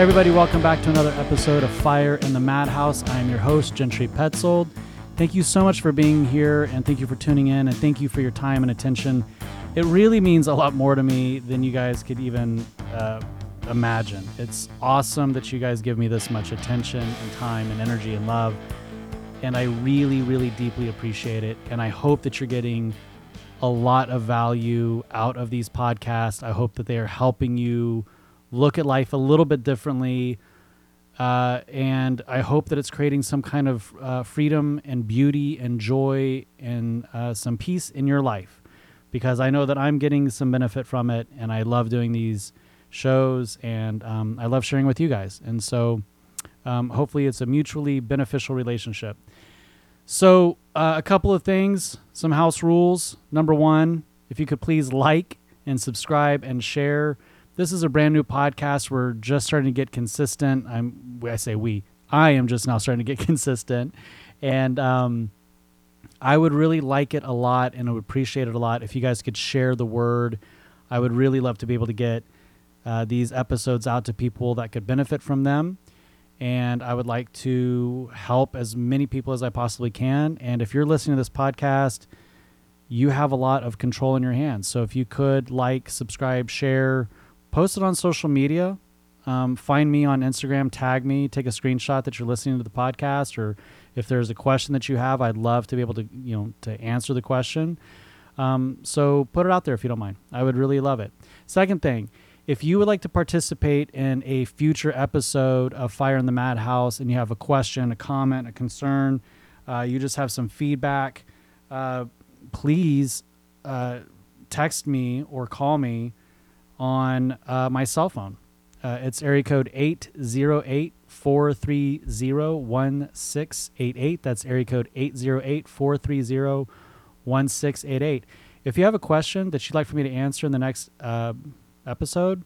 Everybody, welcome back to another episode of Fire in the Madhouse. I am your host, Gentry Petzold. Thank you so much for being here and thank you for tuning in and thank you for your time and attention. It really means a lot more to me than you guys could even uh, imagine. It's awesome that you guys give me this much attention and time and energy and love. And I really, really deeply appreciate it. And I hope that you're getting a lot of value out of these podcasts. I hope that they are helping you look at life a little bit differently. Uh, and I hope that it's creating some kind of uh, freedom and beauty and joy and uh, some peace in your life because I know that I'm getting some benefit from it. And I love doing these shows and um, I love sharing with you guys. And so um, hopefully it's a mutually beneficial relationship. So, uh, a couple of things, some house rules. Number one, if you could please like and subscribe and share this is a brand new podcast. We're just starting to get consistent. I'm I say we. I am just now starting to get consistent, and um, I would really like it a lot, and I would appreciate it a lot if you guys could share the word. I would really love to be able to get uh, these episodes out to people that could benefit from them. And I would like to help as many people as I possibly can. And if you're listening to this podcast, you have a lot of control in your hands. So if you could like, subscribe, share, post it on social media. Um, find me on Instagram, tag me, take a screenshot that you're listening to the podcast, or if there's a question that you have, I'd love to be able to you know to answer the question. Um, so put it out there if you don't mind. I would really love it. Second thing, if you would like to participate in a future episode of Fire in the Madhouse and you have a question, a comment, a concern, uh, you just have some feedback, uh, please uh, text me or call me on uh, my cell phone. Uh, it's area code 808 430 1688. That's area code 808 430 1688. If you have a question that you'd like for me to answer in the next uh, episode,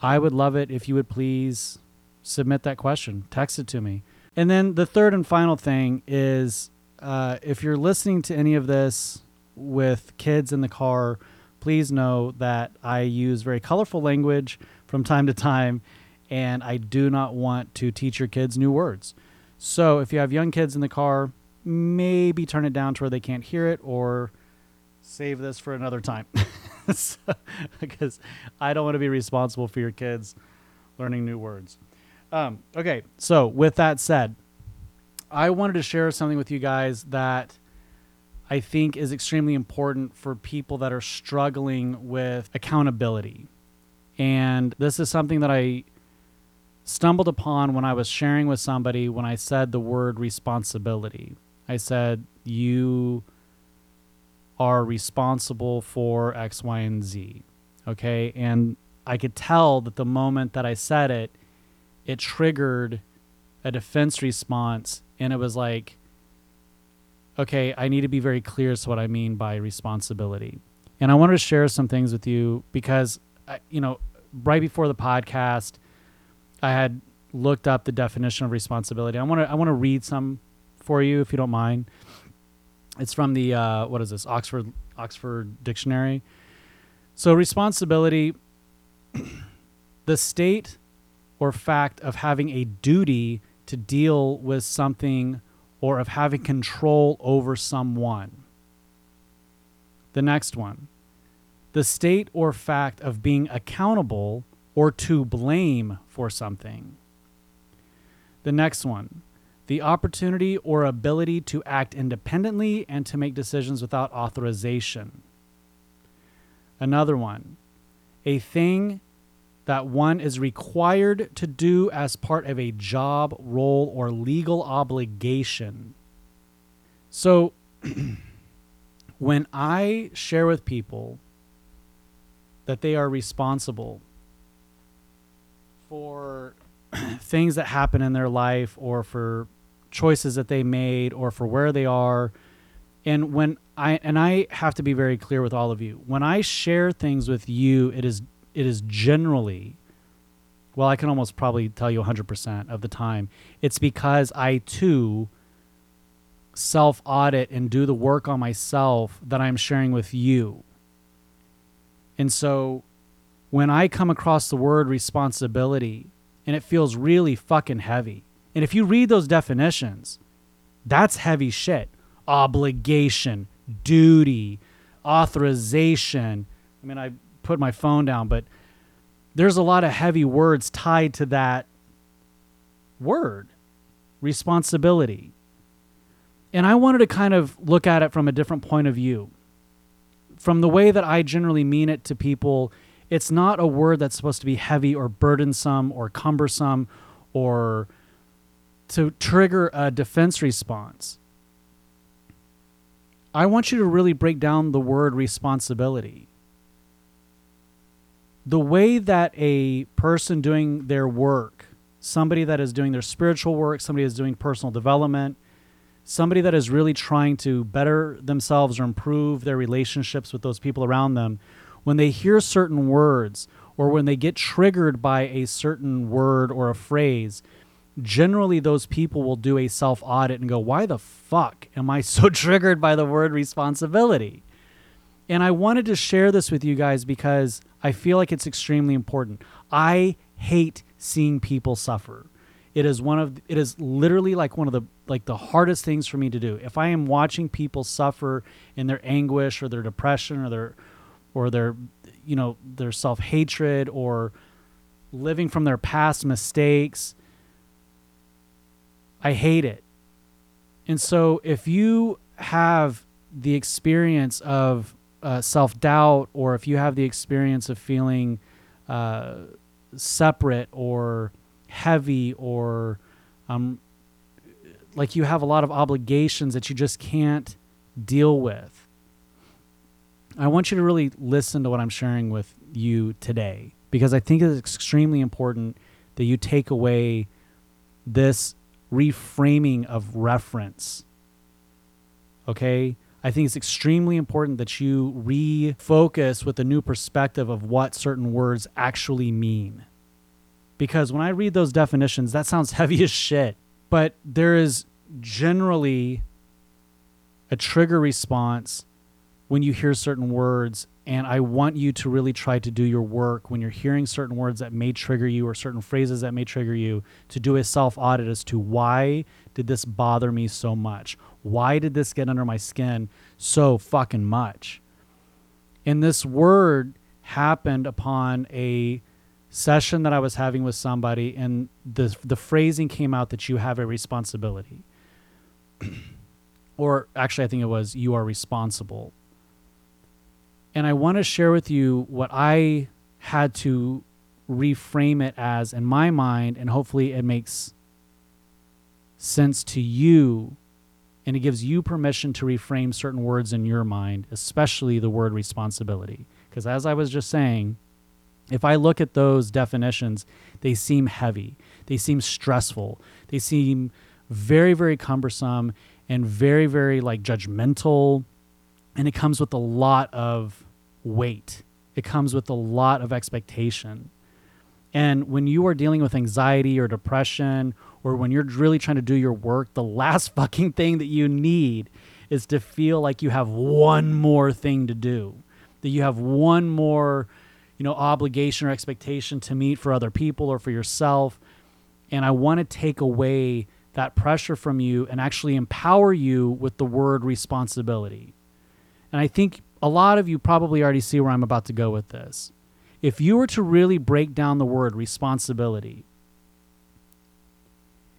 I would love it if you would please submit that question, text it to me. And then the third and final thing is uh, if you're listening to any of this with kids in the car, please know that I use very colorful language from time to time, and I do not want to teach your kids new words. So if you have young kids in the car, maybe turn it down to where they can't hear it or save this for another time. so, because I don't want to be responsible for your kids learning new words. Um, okay, so with that said, I wanted to share something with you guys that I think is extremely important for people that are struggling with accountability. And this is something that I stumbled upon when I was sharing with somebody when I said the word responsibility. I said, You are responsible for X, Y, and Z. Okay. And I could tell that the moment that I said it, it triggered a defense response. And it was like, okay, I need to be very clear as to what I mean by responsibility. And I wanted to share some things with you because, I, you know, right before the podcast, I had looked up the definition of responsibility. I want to I want to read some for you if you don't mind. It's from the uh, what is this Oxford Oxford Dictionary. So responsibility, the state or fact of having a duty to deal with something or of having control over someone. The next one the state or fact of being accountable or to blame for something. The next one the opportunity or ability to act independently and to make decisions without authorization. Another one a thing that one is required to do as part of a job, role, or legal obligation. So, when I share with people that they are responsible for things that happen in their life or for choices that they made or for where they are, and when I and I have to be very clear with all of you. When I share things with you, it is it is generally, well, I can almost probably tell you 100% of the time, it's because I too self audit and do the work on myself that I'm sharing with you. And so when I come across the word responsibility, and it feels really fucking heavy. And if you read those definitions, that's heavy shit. Obligation, duty, authorization. I mean, I put my phone down, but there's a lot of heavy words tied to that word responsibility. And I wanted to kind of look at it from a different point of view. From the way that I generally mean it to people, it's not a word that's supposed to be heavy or burdensome or cumbersome or to trigger a defense response. I want you to really break down the word responsibility. The way that a person doing their work, somebody that is doing their spiritual work, somebody is doing personal development, somebody that is really trying to better themselves or improve their relationships with those people around them, when they hear certain words or when they get triggered by a certain word or a phrase, generally those people will do a self audit and go, Why the fuck am I so triggered by the word responsibility? And I wanted to share this with you guys because I feel like it's extremely important. I hate seeing people suffer. It is one of it is literally like one of the like the hardest things for me to do. If I am watching people suffer in their anguish or their depression or their or their you know their self-hatred or living from their past mistakes I hate it. And so if you have the experience of uh, self doubt, or if you have the experience of feeling uh, separate or heavy, or um, like you have a lot of obligations that you just can't deal with, I want you to really listen to what I'm sharing with you today because I think it's extremely important that you take away this reframing of reference. Okay? I think it's extremely important that you refocus with a new perspective of what certain words actually mean. Because when I read those definitions, that sounds heavy as shit. But there is generally a trigger response when you hear certain words and I want you to really try to do your work when you're hearing certain words that may trigger you or certain phrases that may trigger you to do a self audit as to why did this bother me so much? Why did this get under my skin so fucking much? And this word happened upon a session that I was having with somebody, and the, the phrasing came out that you have a responsibility. or actually, I think it was you are responsible and I want to share with you what I had to reframe it as in my mind, and hopefully it makes sense to you and it gives you permission to reframe certain words in your mind, especially the word responsibility. Because as I was just saying, if I look at those definitions, they seem heavy, they seem stressful, they seem very, very cumbersome and very, very like judgmental. And it comes with a lot of weight. It comes with a lot of expectation. And when you are dealing with anxiety or depression, or when you're really trying to do your work, the last fucking thing that you need is to feel like you have one more thing to do, that you have one more, you know, obligation or expectation to meet for other people or for yourself. And I want to take away that pressure from you and actually empower you with the word responsibility. And I think a lot of you probably already see where I'm about to go with this. If you were to really break down the word responsibility,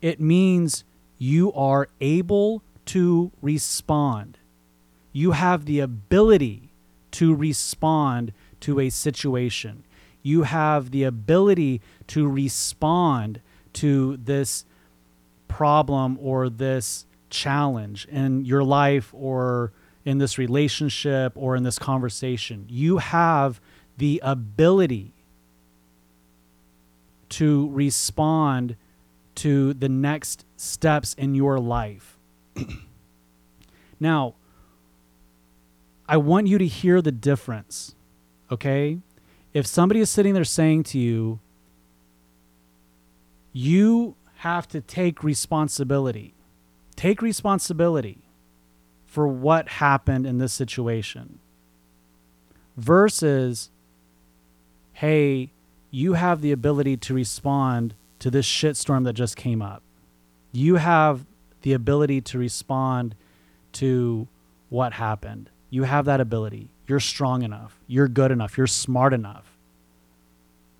it means you are able to respond. You have the ability to respond to a situation. You have the ability to respond to this problem or this challenge in your life or in this relationship or in this conversation. You have the ability to respond to the next steps in your life. now, I want you to hear the difference, okay? If somebody is sitting there saying to you, you have to take responsibility, take responsibility for what happened in this situation versus, hey, you have the ability to respond to this shitstorm that just came up. You have the ability to respond to what happened. You have that ability. You're strong enough. You're good enough. You're smart enough.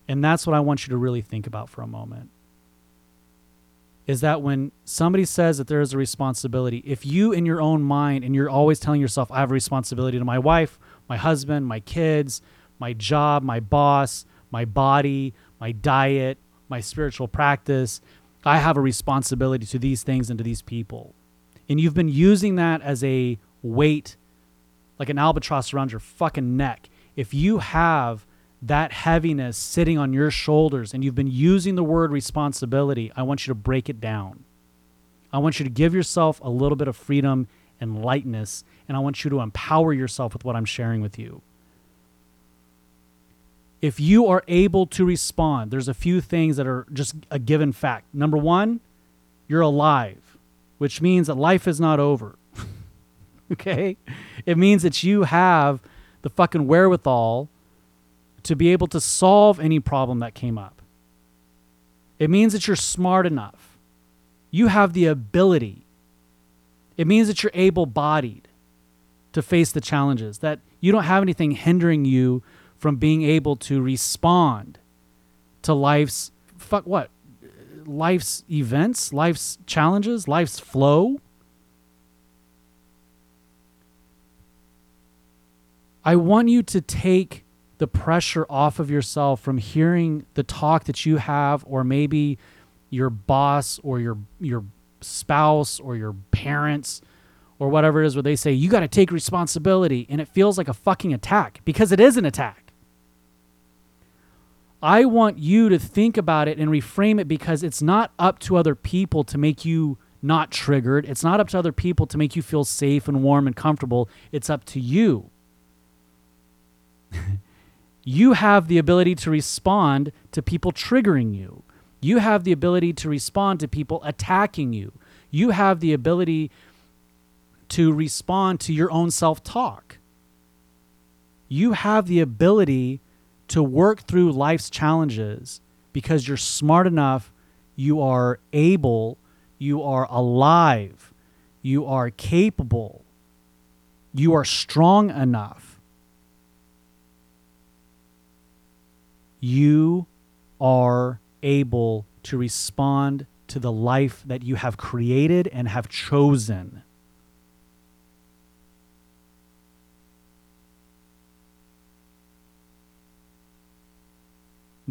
And that's what I want you to really think about for a moment. Is that when somebody says that there is a responsibility, if you in your own mind and you're always telling yourself, I have a responsibility to my wife, my husband, my kids, my job, my boss, my body, my diet, my spiritual practice, I have a responsibility to these things and to these people. And you've been using that as a weight, like an albatross around your fucking neck. If you have that heaviness sitting on your shoulders and you've been using the word responsibility, I want you to break it down. I want you to give yourself a little bit of freedom and lightness, and I want you to empower yourself with what I'm sharing with you. If you are able to respond, there's a few things that are just a given fact. Number one, you're alive, which means that life is not over. okay? It means that you have the fucking wherewithal to be able to solve any problem that came up. It means that you're smart enough. You have the ability. It means that you're able bodied to face the challenges, that you don't have anything hindering you from being able to respond to life's fuck what? Life's events, life's challenges, life's flow. I want you to take the pressure off of yourself from hearing the talk that you have or maybe your boss or your your spouse or your parents or whatever it is where they say you got to take responsibility and it feels like a fucking attack because it is an attack. I want you to think about it and reframe it because it's not up to other people to make you not triggered. It's not up to other people to make you feel safe and warm and comfortable. It's up to you. you have the ability to respond to people triggering you. You have the ability to respond to people attacking you. You have the ability to respond to your own self talk. You have the ability to work through life's challenges because you're smart enough, you are able, you are alive, you are capable, you are strong enough you are able to respond to the life that you have created and have chosen.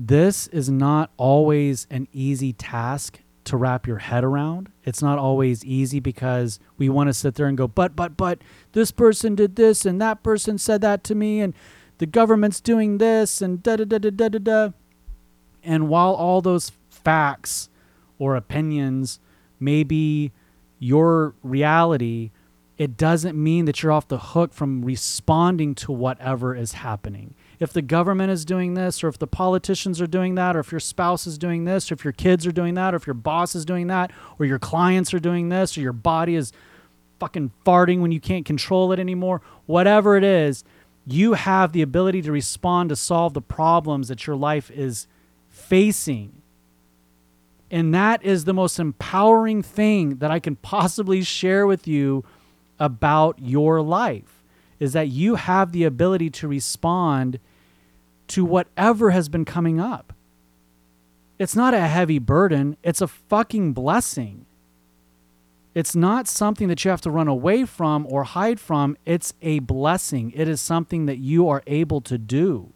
This is not always an easy task to wrap your head around. It's not always easy because we want to sit there and go, but, but, but, this person did this and that person said that to me and the government's doing this and da da da da da da da. And while all those facts or opinions may be your reality, it doesn't mean that you're off the hook from responding to whatever is happening. If the government is doing this, or if the politicians are doing that, or if your spouse is doing this, or if your kids are doing that, or if your boss is doing that, or your clients are doing this, or your body is fucking farting when you can't control it anymore, whatever it is, you have the ability to respond to solve the problems that your life is facing. And that is the most empowering thing that I can possibly share with you about your life is that you have the ability to respond to whatever has been coming up. It's not a heavy burden, it's a fucking blessing. It's not something that you have to run away from or hide from. It's a blessing. It is something that you are able to do.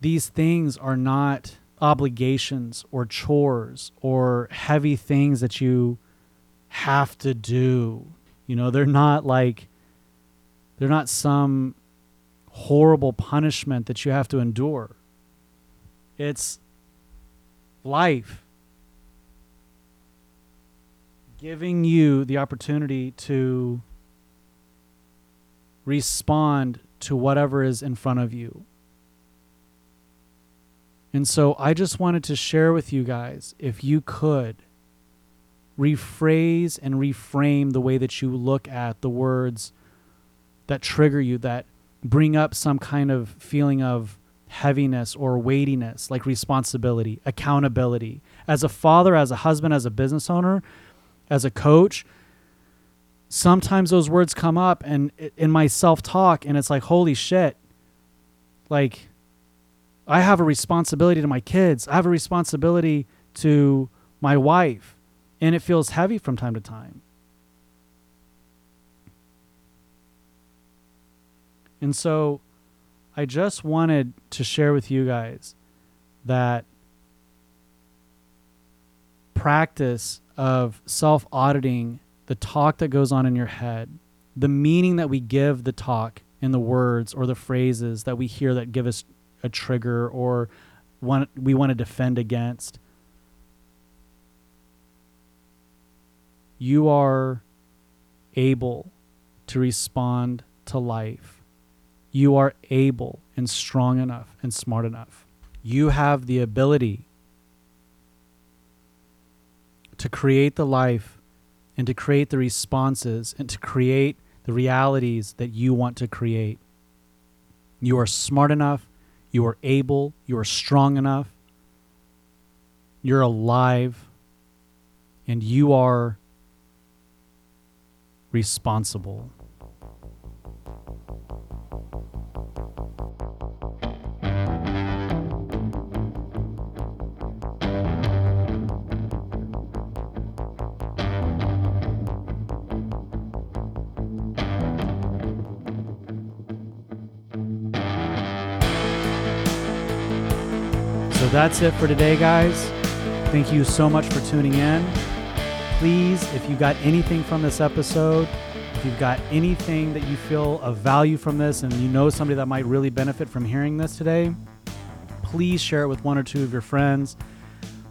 These things are not obligations or chores or heavy things that you have to do. You know, they're not like, they're not some horrible punishment that you have to endure. It's life giving you the opportunity to respond to whatever is in front of you. And so I just wanted to share with you guys if you could rephrase and reframe the way that you look at the words that trigger you, that bring up some kind of feeling of heaviness or weightiness, like responsibility, accountability. As a father, as a husband, as a business owner, as a coach, sometimes those words come up and in my self-talk and it's like holy shit. Like I have a responsibility to my kids. I have a responsibility to my wife and it feels heavy from time to time. And so I just wanted to share with you guys that practice of self auditing the talk that goes on in your head, the meaning that we give the talk in the words or the phrases that we hear that give us a trigger or one we want to defend against. You are able to respond to life. You are able and strong enough and smart enough. You have the ability to create the life and to create the responses and to create the realities that you want to create. You are smart enough, you are able, you are strong enough, you're alive, and you are responsible. So that's it for today, guys. Thank you so much for tuning in. Please, if you got anything from this episode, if you've got anything that you feel of value from this and you know somebody that might really benefit from hearing this today, please share it with one or two of your friends.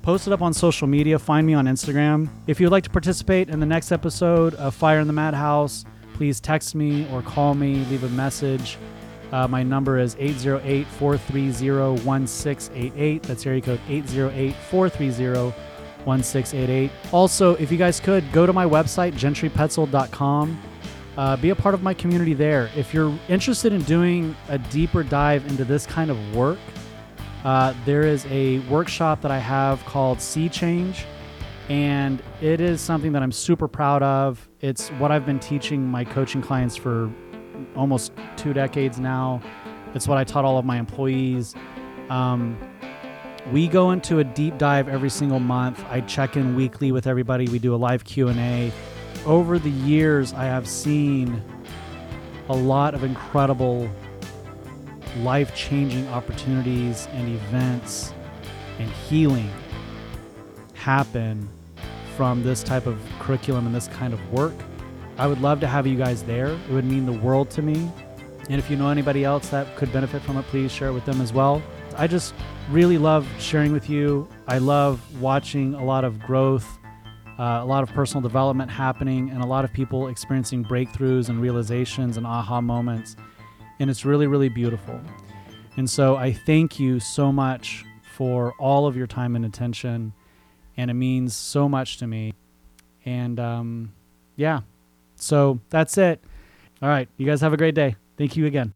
Post it up on social media. Find me on Instagram. If you'd like to participate in the next episode of Fire in the Madhouse, please text me or call me, leave a message. Uh, my number is 808 430 1688. That's area code 808 430 1688. Also, if you guys could, go to my website, gentrypetzold.com. Uh, be a part of my community there. If you're interested in doing a deeper dive into this kind of work, uh, there is a workshop that I have called Sea Change, and it is something that I'm super proud of. It's what I've been teaching my coaching clients for almost two decades now. It's what I taught all of my employees. Um, we go into a deep dive every single month. I check in weekly with everybody. We do a live Q&A. Over the years, I have seen a lot of incredible life-changing opportunities and events and healing happen from this type of curriculum and this kind of work. I would love to have you guys there. It would mean the world to me. And if you know anybody else that could benefit from it, please share it with them as well. I just really love sharing with you. I love watching a lot of growth, uh, a lot of personal development happening, and a lot of people experiencing breakthroughs and realizations and aha moments. And it's really, really beautiful. And so I thank you so much for all of your time and attention. And it means so much to me. And um, yeah, so that's it. All right. You guys have a great day. Thank you again.